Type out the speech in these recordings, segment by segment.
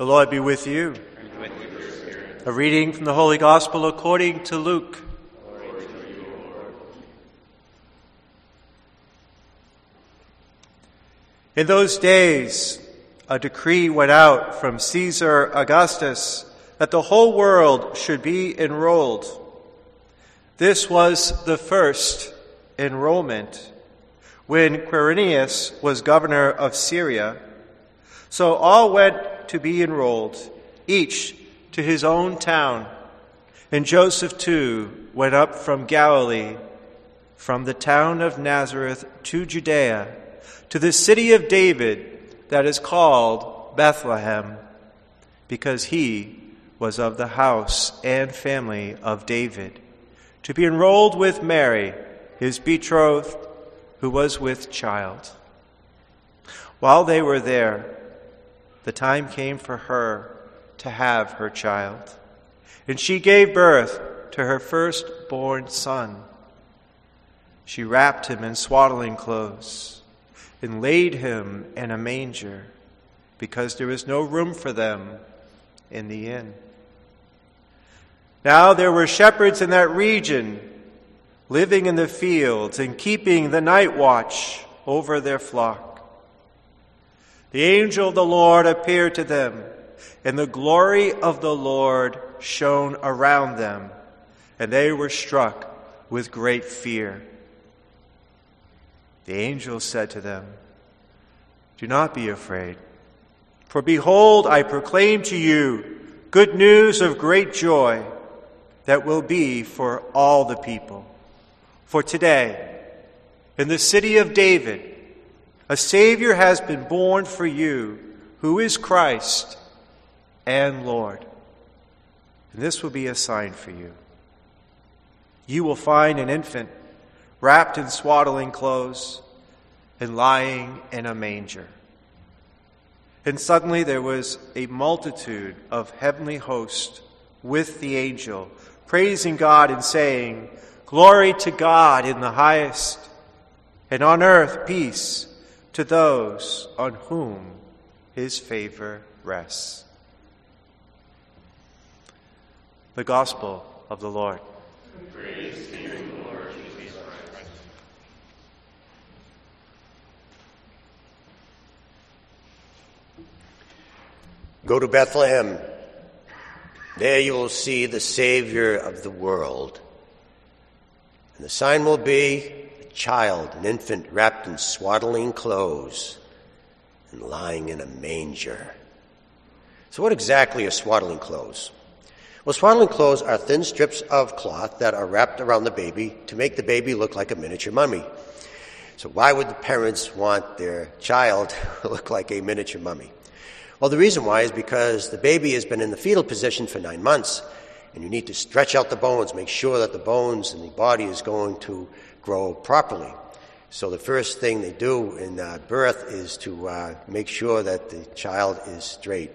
The Lord be with you. A reading from the Holy Gospel according to Luke. In those days, a decree went out from Caesar Augustus that the whole world should be enrolled. This was the first enrollment when Quirinius was governor of Syria. So all went to be enrolled, each to his own town. And Joseph too went up from Galilee, from the town of Nazareth to Judea, to the city of David that is called Bethlehem, because he was of the house and family of David, to be enrolled with Mary, his betrothed, who was with child. While they were there, the time came for her to have her child. And she gave birth to her firstborn son. She wrapped him in swaddling clothes and laid him in a manger because there was no room for them in the inn. Now there were shepherds in that region living in the fields and keeping the night watch over their flock. The angel of the Lord appeared to them, and the glory of the Lord shone around them, and they were struck with great fear. The angel said to them, Do not be afraid, for behold, I proclaim to you good news of great joy that will be for all the people. For today, in the city of David, a Savior has been born for you, who is Christ and Lord. And this will be a sign for you. You will find an infant wrapped in swaddling clothes and lying in a manger. And suddenly there was a multitude of heavenly hosts with the angel, praising God and saying, Glory to God in the highest, and on earth peace to those on whom his favor rests. The Gospel of the Lord. Go to Bethlehem. There you will see the Savior of the world. And the sign will be child, an infant wrapped in swaddling clothes and lying in a manger. So, what exactly are swaddling clothes? Well, swaddling clothes are thin strips of cloth that are wrapped around the baby to make the baby look like a miniature mummy. So, why would the parents want their child to look like a miniature mummy? Well, the reason why is because the baby has been in the fetal position for nine months and you need to stretch out the bones, make sure that the bones and the body is going to grow properly. So the first thing they do in uh, birth is to uh, make sure that the child is straight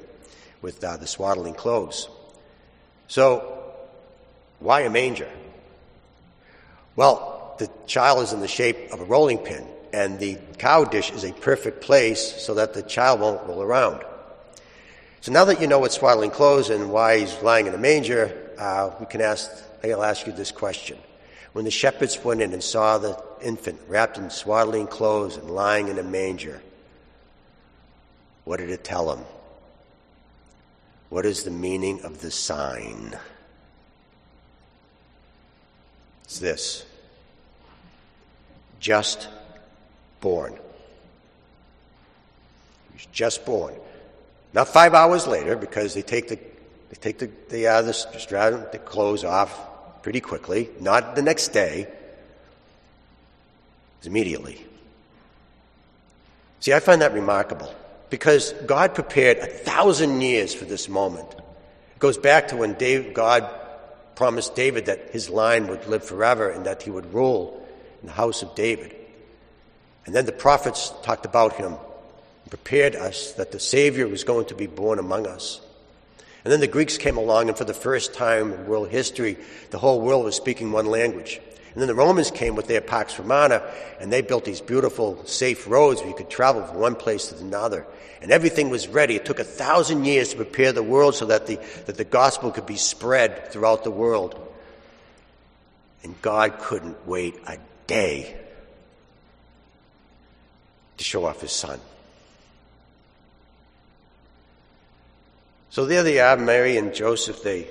with uh, the swaddling clothes. So, why a manger? Well, the child is in the shape of a rolling pin, and the cow dish is a perfect place so that the child won't roll around. So now that you know what swaddling clothes and why he's lying in a manger, uh, we can ask, I'll ask you this question. When the shepherds went in and saw the infant wrapped in swaddling clothes and lying in a manger, what did it tell them? What is the meaning of the sign? It's this just born. He's just born. Not five hours later, because they take the they take the, the, uh, the, the clothes off pretty quickly, not the next day, immediately. See, I find that remarkable because God prepared a thousand years for this moment. It goes back to when Dave, God promised David that his line would live forever and that he would rule in the house of David. And then the prophets talked about him and prepared us that the Savior was going to be born among us. And then the Greeks came along, and for the first time in world history, the whole world was speaking one language. And then the Romans came with their Pax Romana, and they built these beautiful, safe roads where you could travel from one place to another. And everything was ready. It took a thousand years to prepare the world so that the, that the gospel could be spread throughout the world. And God couldn't wait a day to show off his son. So there they are, Mary and Joseph. They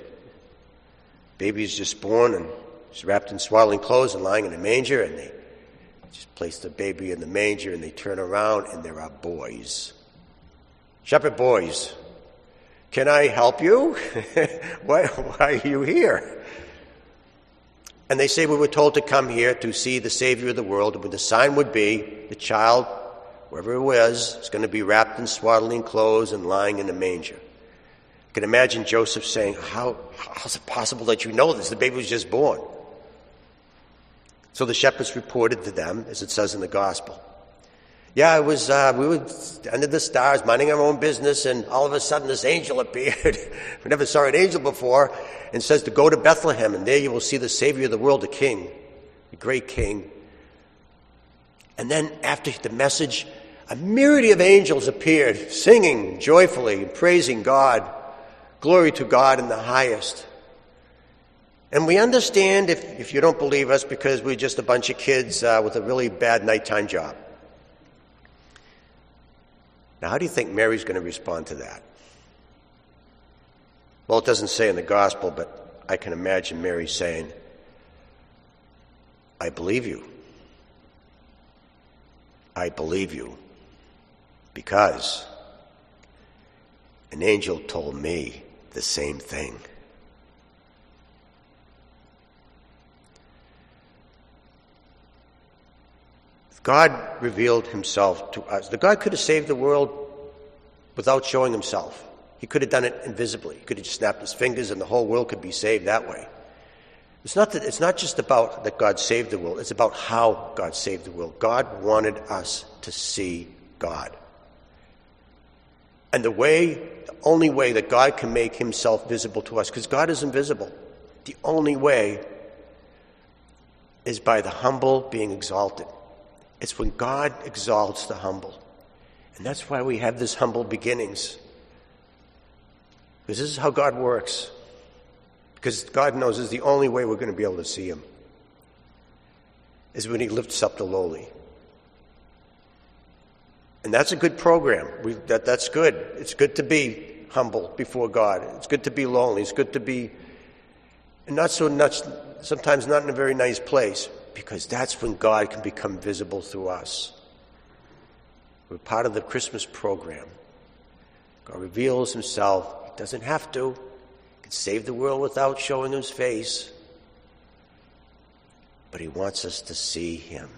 baby is just born and he's wrapped in swaddling clothes and lying in a manger, and they just place the baby in the manger and they turn around and there are boys. Shepherd boys, can I help you? why, why are you here? And they say we were told to come here to see the Savior of the world, and the sign would be the child, wherever it was, is going to be wrapped in swaddling clothes and lying in a manger can imagine Joseph saying, how, how is it possible that you know this? The baby was just born. So the shepherds reported to them, as it says in the gospel. Yeah, it was, uh, we were under the stars, minding our own business, and all of a sudden this angel appeared. we never saw an angel before, and says to go to Bethlehem, and there you will see the Savior of the world, the King, the great King. And then after the message, a myriad of angels appeared, singing joyfully and praising God. Glory to God in the highest. And we understand if, if you don't believe us because we're just a bunch of kids uh, with a really bad nighttime job. Now, how do you think Mary's going to respond to that? Well, it doesn't say in the gospel, but I can imagine Mary saying, I believe you. I believe you because an angel told me the same thing. If God revealed himself to us. The God could have saved the world without showing himself. He could have done it invisibly. He could have just snapped his fingers and the whole world could be saved that way. It's not, that, it's not just about that God saved the world, it's about how God saved the world. God wanted us to see God. And the way, the only way that God can make himself visible to us, because God is invisible, the only way is by the humble being exalted. It's when God exalts the humble. And that's why we have this humble beginnings. Because this is how God works. Because God knows is the only way we're going to be able to see Him. Is when He lifts up the lowly. And that's a good program. That, that's good. It's good to be humble before God. It's good to be lonely. It's good to be not so much, sometimes not in a very nice place, because that's when God can become visible through us. We're part of the Christmas program. God reveals himself. He doesn't have to. He can save the world without showing his face. But he wants us to see him.